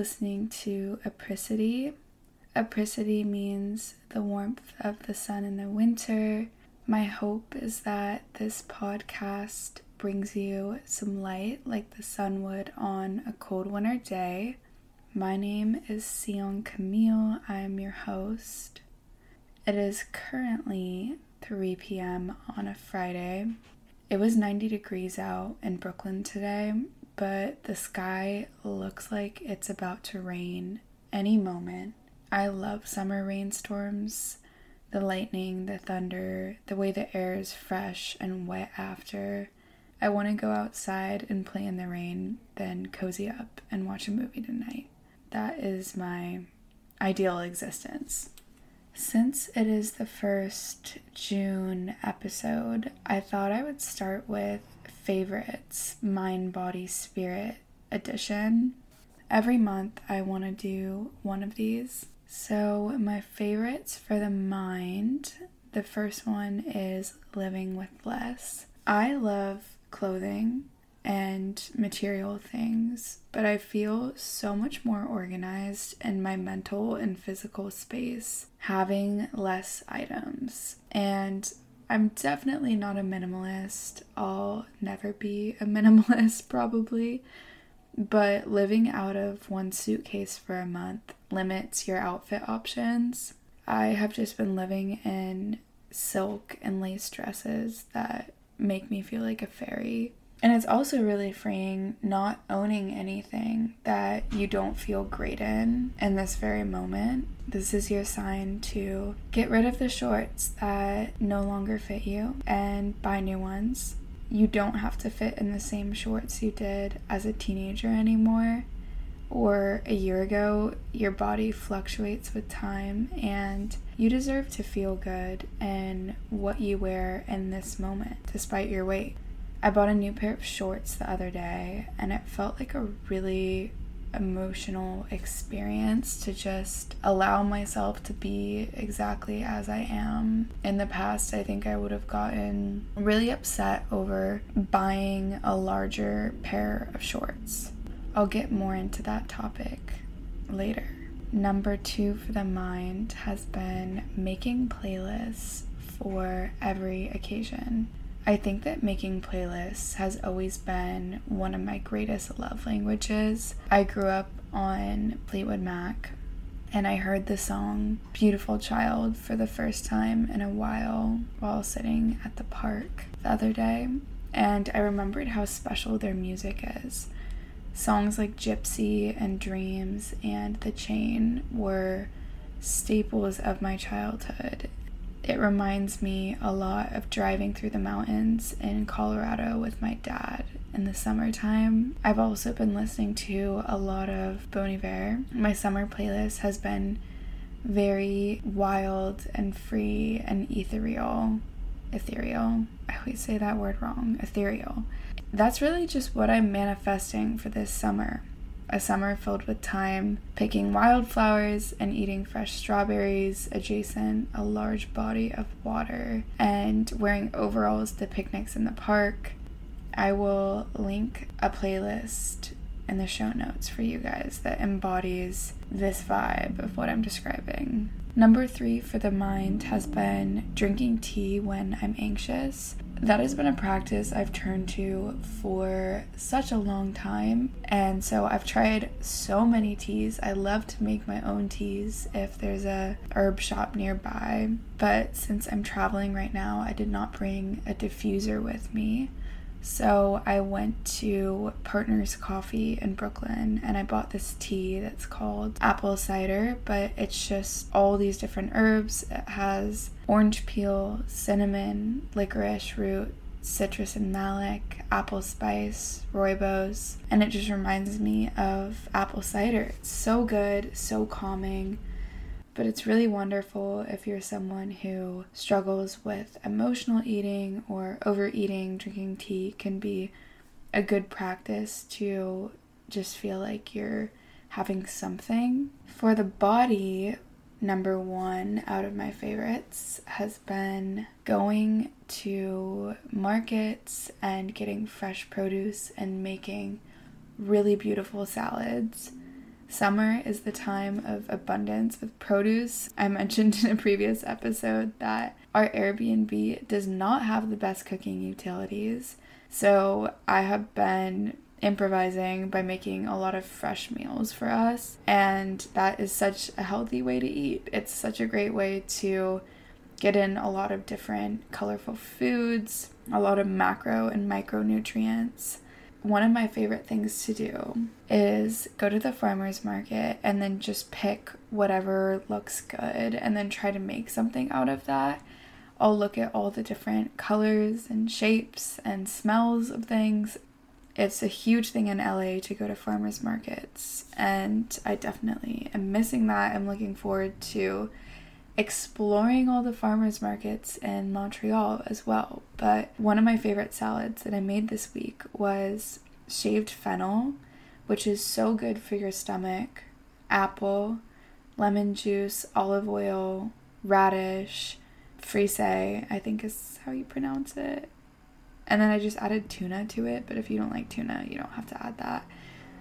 listening to Apricity. Apricity means the warmth of the sun in the winter. My hope is that this podcast brings you some light like the sun would on a cold winter day. My name is Sion Camille. I am your host. It is currently 3 p.m. on a Friday. It was 90 degrees out in Brooklyn today, but the sky looks like it's about to rain any moment. I love summer rainstorms. The lightning, the thunder, the way the air is fresh and wet after. I want to go outside and play in the rain, then cozy up and watch a movie tonight. That is my ideal existence. Since it is the first June episode, I thought I would start with favorites mind, body, spirit edition. Every month, I want to do one of these. So, my favorites for the mind the first one is living with less. I love clothing and material things, but I feel so much more organized in my mental and physical space having less items. And I'm definitely not a minimalist. I'll never be a minimalist, probably. But living out of one suitcase for a month limits your outfit options. I have just been living in silk and lace dresses that make me feel like a fairy and it's also really freeing not owning anything that you don't feel great in in this very moment. This is your sign to get rid of the shorts that no longer fit you and buy new ones. You don't have to fit in the same shorts you did as a teenager anymore or a year ago. Your body fluctuates with time and you deserve to feel good in what you wear in this moment despite your weight. I bought a new pair of shorts the other day and it felt like a really emotional experience to just allow myself to be exactly as I am. In the past, I think I would have gotten really upset over buying a larger pair of shorts. I'll get more into that topic later. Number two for the mind has been making playlists for every occasion. I think that making playlists has always been one of my greatest love languages. I grew up on Fleetwood Mac and I heard the song Beautiful Child for the first time in a while while sitting at the park the other day. And I remembered how special their music is. Songs like Gypsy and Dreams and The Chain were staples of my childhood it reminds me a lot of driving through the mountains in Colorado with my dad in the summertime. I've also been listening to a lot of Bon Iver. My summer playlist has been very wild and free and ethereal. Ethereal. I always say that word wrong. Ethereal. That's really just what I'm manifesting for this summer a summer filled with time picking wildflowers and eating fresh strawberries adjacent a large body of water and wearing overalls to picnics in the park. I will link a playlist in the show notes for you guys that embodies this vibe of what I'm describing. Number three for the mind has been drinking tea when I'm anxious that has been a practice I've turned to for such a long time. And so I've tried so many teas. I love to make my own teas if there's a herb shop nearby. But since I'm traveling right now, I did not bring a diffuser with me. So I went to Partners Coffee in Brooklyn and I bought this tea that's called apple cider, but it's just all these different herbs. It has orange peel, cinnamon, licorice root, citrus and malic, apple spice, rooibos, and it just reminds me of apple cider. It's so good, so calming. But it's really wonderful if you're someone who struggles with emotional eating or overeating. Drinking tea can be a good practice to just feel like you're having something. For the body, number one out of my favorites has been going to markets and getting fresh produce and making really beautiful salads. Summer is the time of abundance with produce. I mentioned in a previous episode that our Airbnb does not have the best cooking utilities. So I have been improvising by making a lot of fresh meals for us. And that is such a healthy way to eat. It's such a great way to get in a lot of different colorful foods, a lot of macro and micronutrients. One of my favorite things to do is go to the farmer's market and then just pick whatever looks good and then try to make something out of that. I'll look at all the different colors and shapes and smells of things it's a huge thing in LA to go to farmers markets, and I definitely am missing that. I'm looking forward to exploring all the farmers markets in Montreal as well. But one of my favorite salads that I made this week was shaved fennel, which is so good for your stomach, apple, lemon juice, olive oil, radish, frisée, I think is how you pronounce it. And then I just added tuna to it, but if you don't like tuna, you don't have to add that.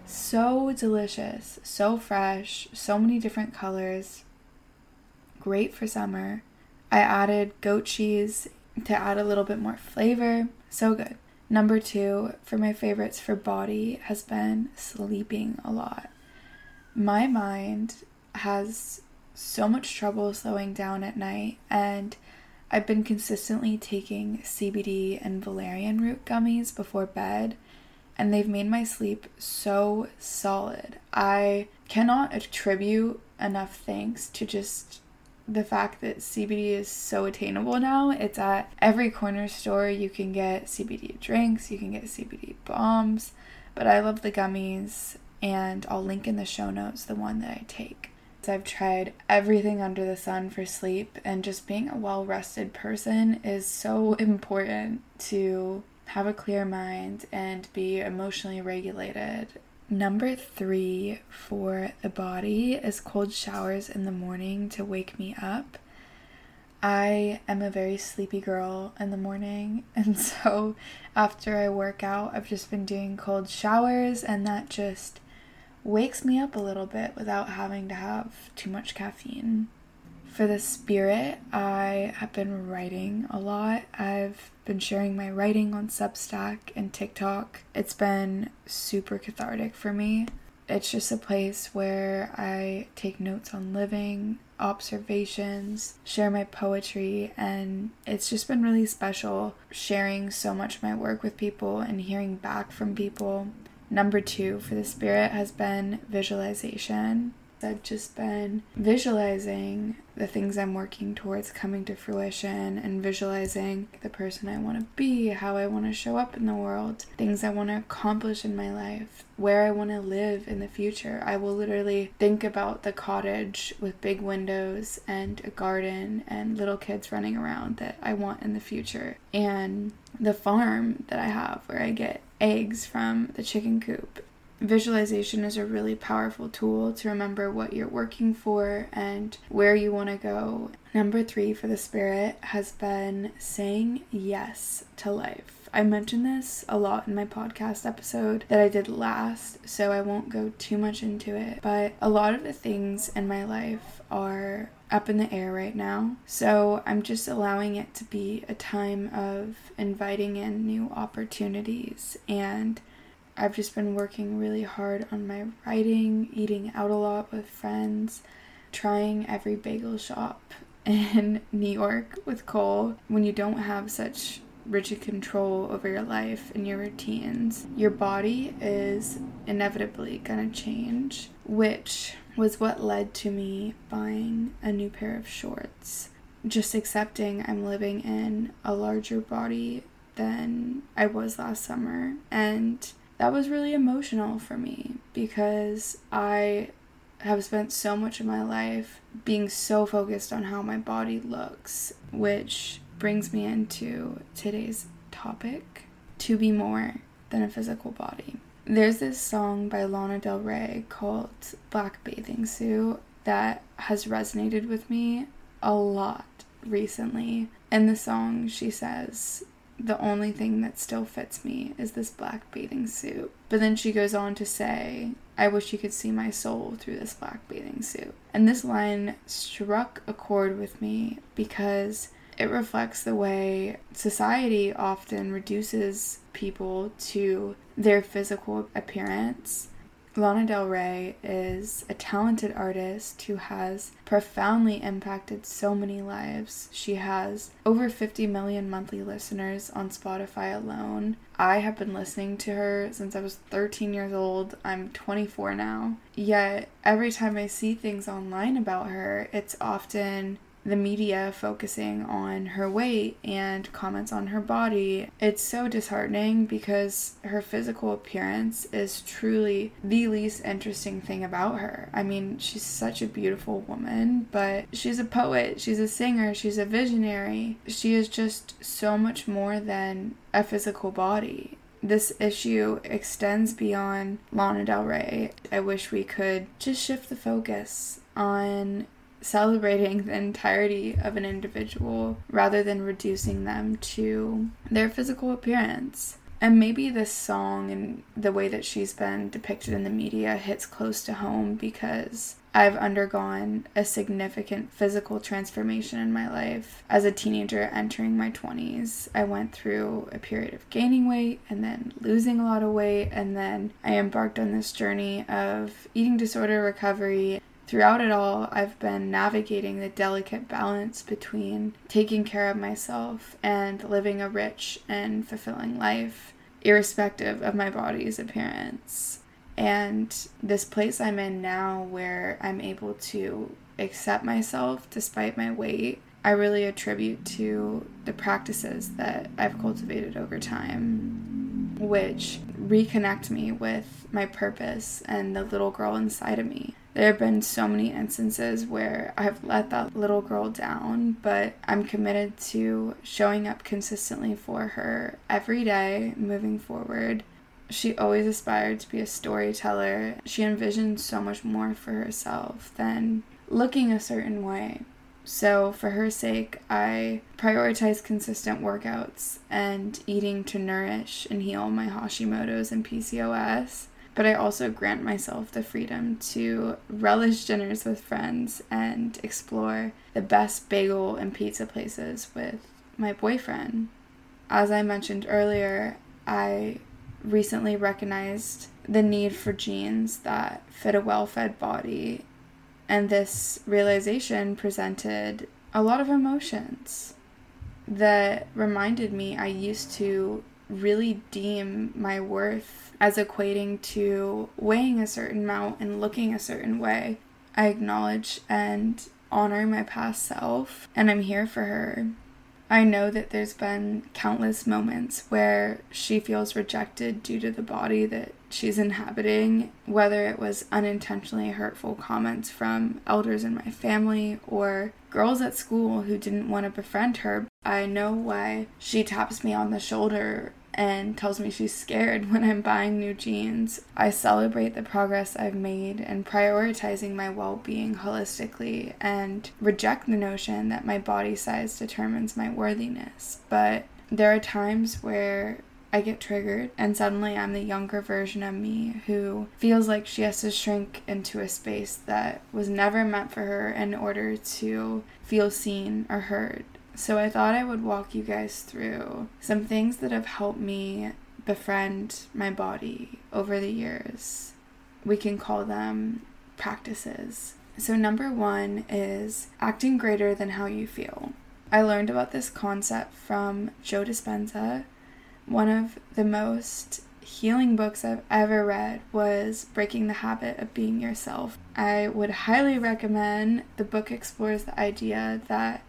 So delicious, so fresh, so many different colors. Great for summer. I added goat cheese to add a little bit more flavor. So good. Number two for my favorites for body has been sleeping a lot. My mind has so much trouble slowing down at night, and I've been consistently taking CBD and valerian root gummies before bed, and they've made my sleep so solid. I cannot attribute enough thanks to just the fact that CBD is so attainable now. It's at every corner store. You can get CBD drinks, you can get CBD bombs, but I love the gummies, and I'll link in the show notes the one that I take. I've tried everything under the sun for sleep, and just being a well rested person is so important to have a clear mind and be emotionally regulated. Number three for the body is cold showers in the morning to wake me up. I am a very sleepy girl in the morning, and so after I work out, I've just been doing cold showers, and that just wakes me up a little bit without having to have too much caffeine. For the spirit, I have been writing a lot. I've been sharing my writing on Substack and TikTok. It's been super cathartic for me. It's just a place where I take notes on living, observations, share my poetry, and it's just been really special sharing so much of my work with people and hearing back from people. Number two for the spirit has been visualization. I've just been visualizing the things I'm working towards coming to fruition and visualizing the person I want to be, how I want to show up in the world, things I want to accomplish in my life, where I want to live in the future. I will literally think about the cottage with big windows and a garden and little kids running around that I want in the future, and the farm that I have where I get eggs from the chicken coop. Visualization is a really powerful tool to remember what you're working for and where you want to go. Number three for the spirit has been saying yes to life. I mentioned this a lot in my podcast episode that I did last, so I won't go too much into it. But a lot of the things in my life are up in the air right now. So I'm just allowing it to be a time of inviting in new opportunities. And I've just been working really hard on my writing, eating out a lot with friends, trying every bagel shop in New York with Cole. When you don't have such rigid control over your life and your routines, your body is inevitably gonna change, which was what led to me buying a new pair of shorts. Just accepting I'm living in a larger body than I was last summer. And that was really emotional for me because I have spent so much of my life being so focused on how my body looks, which brings me into today's topic to be more than a physical body. There's this song by Lana Del Rey called Black Bathing Suit that has resonated with me a lot recently. In the song, she says, The only thing that still fits me is this black bathing suit. But then she goes on to say, I wish you could see my soul through this black bathing suit. And this line struck a chord with me because it reflects the way society often reduces people to their physical appearance. Lana Del Rey is a talented artist who has profoundly impacted so many lives. She has over 50 million monthly listeners on Spotify alone. I have been listening to her since I was 13 years old. I'm 24 now. Yet, every time I see things online about her, it's often the media focusing on her weight and comments on her body. It's so disheartening because her physical appearance is truly the least interesting thing about her. I mean, she's such a beautiful woman, but she's a poet, she's a singer, she's a visionary. She is just so much more than a physical body this issue extends beyond Lana Del Rey. I wish we could just shift the focus on celebrating the entirety of an individual rather than reducing them to their physical appearance. And maybe this song and the way that she's been depicted in the media hits close to home because I've undergone a significant physical transformation in my life. As a teenager entering my 20s, I went through a period of gaining weight and then losing a lot of weight, and then I embarked on this journey of eating disorder recovery Throughout it all, I've been navigating the delicate balance between taking care of myself and living a rich and fulfilling life, irrespective of my body's appearance. And this place I'm in now, where I'm able to accept myself despite my weight, I really attribute to the practices that I've cultivated over time, which reconnect me with my purpose and the little girl inside of me. There have been so many instances where I've let that little girl down, but I'm committed to showing up consistently for her every day moving forward. She always aspired to be a storyteller. She envisioned so much more for herself than looking a certain way. So, for her sake, I prioritize consistent workouts and eating to nourish and heal my Hashimoto's and PCOS but I also grant myself the freedom to relish dinners with friends and explore the best bagel and pizza places with my boyfriend. As I mentioned earlier, I recently recognized the need for jeans that fit a well fed body, and this realization presented a lot of emotions that reminded me I used to really deem my worth as equating to weighing a certain amount and looking a certain way. I acknowledge and honor my past self, and I'm here for her. I know that there's been countless moments where she feels rejected due to the body that she's inhabiting, whether it was unintentionally hurtful comments from elders in my family or girls at school who didn't want to befriend her. I know why she taps me on the shoulder and tells me she's scared when I'm buying new jeans. I celebrate the progress I've made in prioritizing my well being holistically and reject the notion that my body size determines my worthiness. But there are times where I get triggered, and suddenly I'm the younger version of me who feels like she has to shrink into a space that was never meant for her in order to feel seen or heard. So I thought I would walk you guys through some things that have helped me befriend my body over the years. We can call them practices. So, number one is acting greater than how you feel. I learned about this concept from Joe Dispenza. One of the most healing books I've ever read was Breaking the Habit of Being Yourself. I would highly recommend the book explores the idea that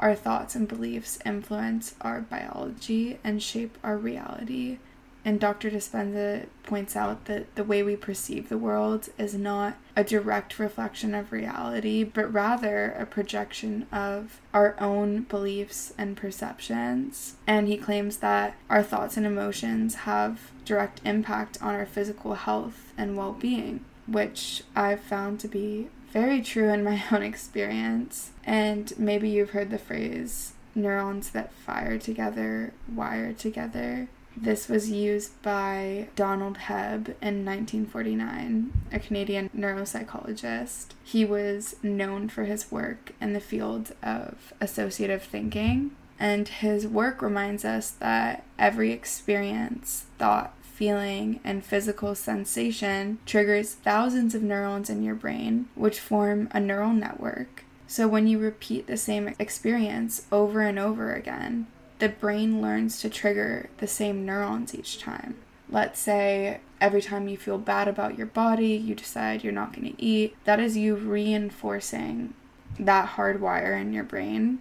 our thoughts and beliefs influence our biology and shape our reality. And Dr. Dispenza points out that the way we perceive the world is not a direct reflection of reality, but rather a projection of our own beliefs and perceptions. And he claims that our thoughts and emotions have direct impact on our physical health and well being, which I've found to be very true in my own experience. And maybe you've heard the phrase neurons that fire together wire together. This was used by Donald Hebb in 1949, a Canadian neuropsychologist. He was known for his work in the field of associative thinking, and his work reminds us that every experience, thought, feeling, and physical sensation triggers thousands of neurons in your brain, which form a neural network. So when you repeat the same experience over and over again, the brain learns to trigger the same neurons each time. Let's say every time you feel bad about your body, you decide you're not going to eat. That is you reinforcing that hard wire in your brain.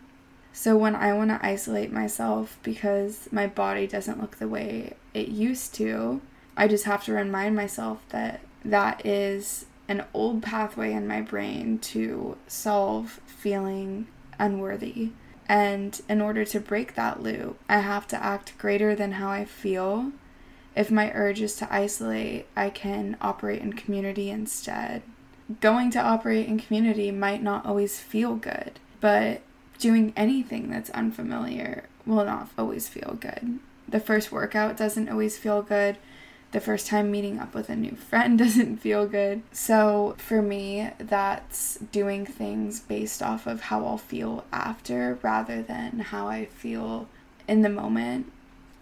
So when I want to isolate myself because my body doesn't look the way it used to, I just have to remind myself that that is an old pathway in my brain to solve feeling unworthy. And in order to break that loop, I have to act greater than how I feel. If my urge is to isolate, I can operate in community instead. Going to operate in community might not always feel good, but doing anything that's unfamiliar will not always feel good. The first workout doesn't always feel good the first time meeting up with a new friend doesn't feel good. So for me, that's doing things based off of how I'll feel after rather than how I feel in the moment.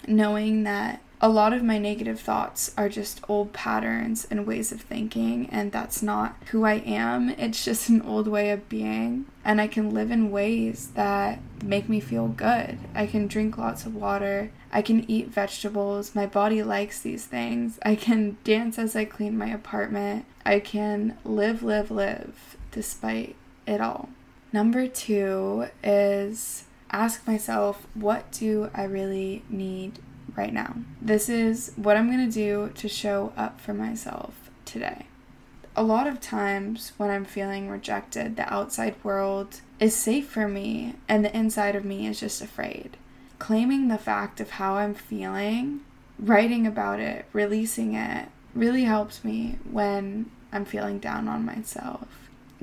Knowing that a lot of my negative thoughts are just old patterns and ways of thinking, and that's not who I am. It's just an old way of being. And I can live in ways that make me feel good. I can drink lots of water. I can eat vegetables. My body likes these things. I can dance as I clean my apartment. I can live, live, live despite it all. Number two is ask myself, what do I really need right now. This is what I'm going to do to show up for myself today. A lot of times when I'm feeling rejected, the outside world is safe for me and the inside of me is just afraid. Claiming the fact of how I'm feeling, writing about it, releasing it, really helps me when I'm feeling down on myself.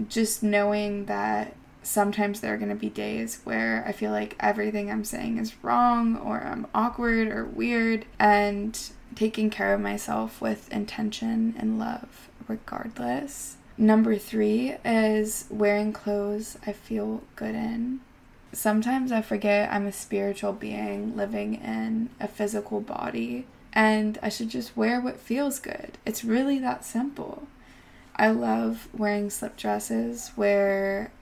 Just knowing that sometimes there are going to be days where I feel like everything I'm saying is wrong or I'm awkward or weird, and taking care of myself with intention and love regardless. Number three is wearing clothes I feel good in. Sometimes I forget I'm a spiritual being living in a physical body and I should just wear what feels good. It's really that simple. I love wearing slip dresses where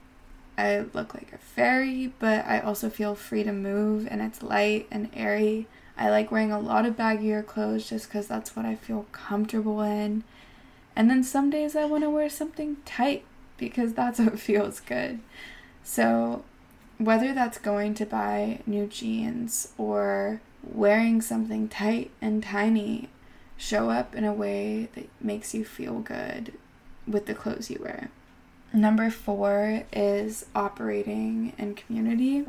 I look like a fairy, but I also feel free to move and it's light and airy. I like wearing a lot of baggier clothes just because that's what I feel comfortable in. And then some days I want to wear something tight because that's what feels good. So, whether that's going to buy new jeans or wearing something tight and tiny, show up in a way that makes you feel good with the clothes you wear. Number four is operating in community.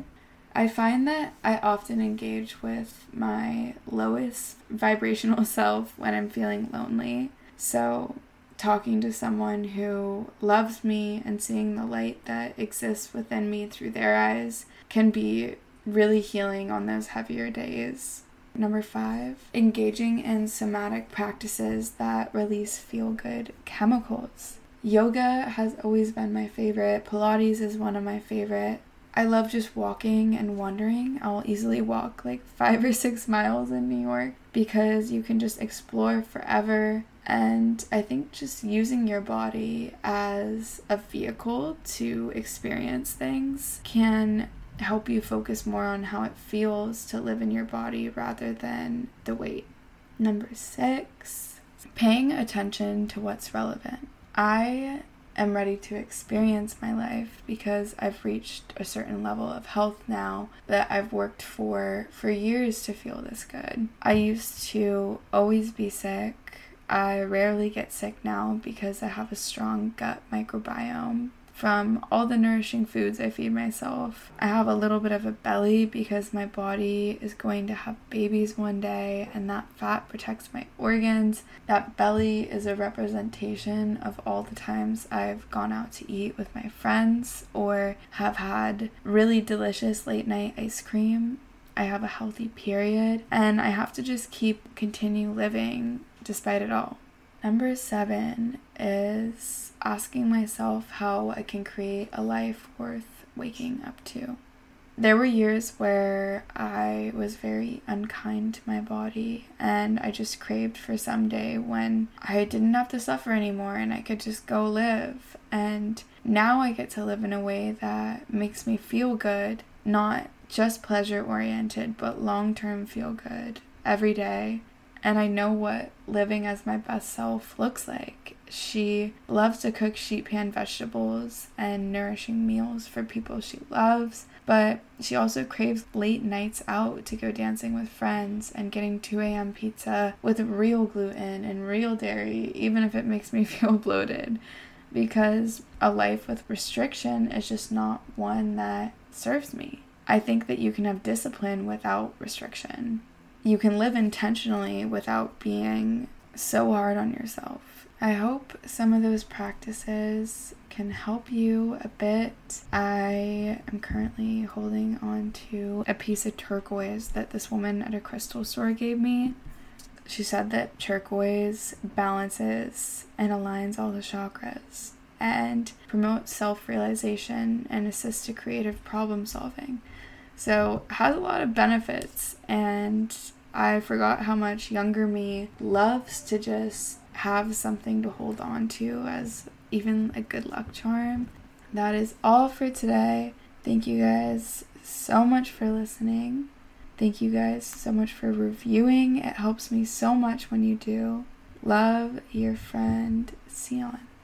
I find that I often engage with my lowest vibrational self when I'm feeling lonely. So, talking to someone who loves me and seeing the light that exists within me through their eyes can be really healing on those heavier days. Number five, engaging in somatic practices that release feel good chemicals. Yoga has always been my favorite. Pilates is one of my favorite. I love just walking and wandering. I'll easily walk like five or six miles in New York because you can just explore forever. And I think just using your body as a vehicle to experience things can help you focus more on how it feels to live in your body rather than the weight. Number six, paying attention to what's relevant. I am ready to experience my life because I've reached a certain level of health now that I've worked for for years to feel this good. I used to always be sick. I rarely get sick now because I have a strong gut microbiome from all the nourishing foods I feed myself. I have a little bit of a belly because my body is going to have babies one day, and that fat protects my organs. That belly is a representation of all the times I've gone out to eat with my friends or have had really delicious late night ice cream I have a healthy period, and I have to just keep continue living despite it all. Number seven is asking myself how I can create a life worth waking up to. There were years where I was very unkind to my body, and I just craved for some day when I didn't have to suffer anymore and I could just go live. And now I get to live in a way that makes me feel good, not just pleasure oriented, but long term feel good every day. And I know what living as my best self looks like. She loves to cook sheet pan vegetables and nourishing meals for people she loves, but she also craves late nights out to go dancing with friends and getting 2 a.m. pizza with real gluten and real dairy, even if it makes me feel bloated. Because a life with restriction is just not one that serves me. I think that you can have discipline without restriction. You can live intentionally without being so hard on yourself. I hope some of those practices can help you a bit. I am currently holding on to a piece of turquoise that this woman at a crystal store gave me. She said that turquoise balances and aligns all the chakras and promotes self realization and assists to creative problem solving. So, has a lot of benefits, and I forgot how much younger me loves to just have something to hold on to as even a good luck charm. That is all for today. Thank you guys so much for listening. Thank you guys so much for reviewing. It helps me so much when you do. Love your friend, Sion.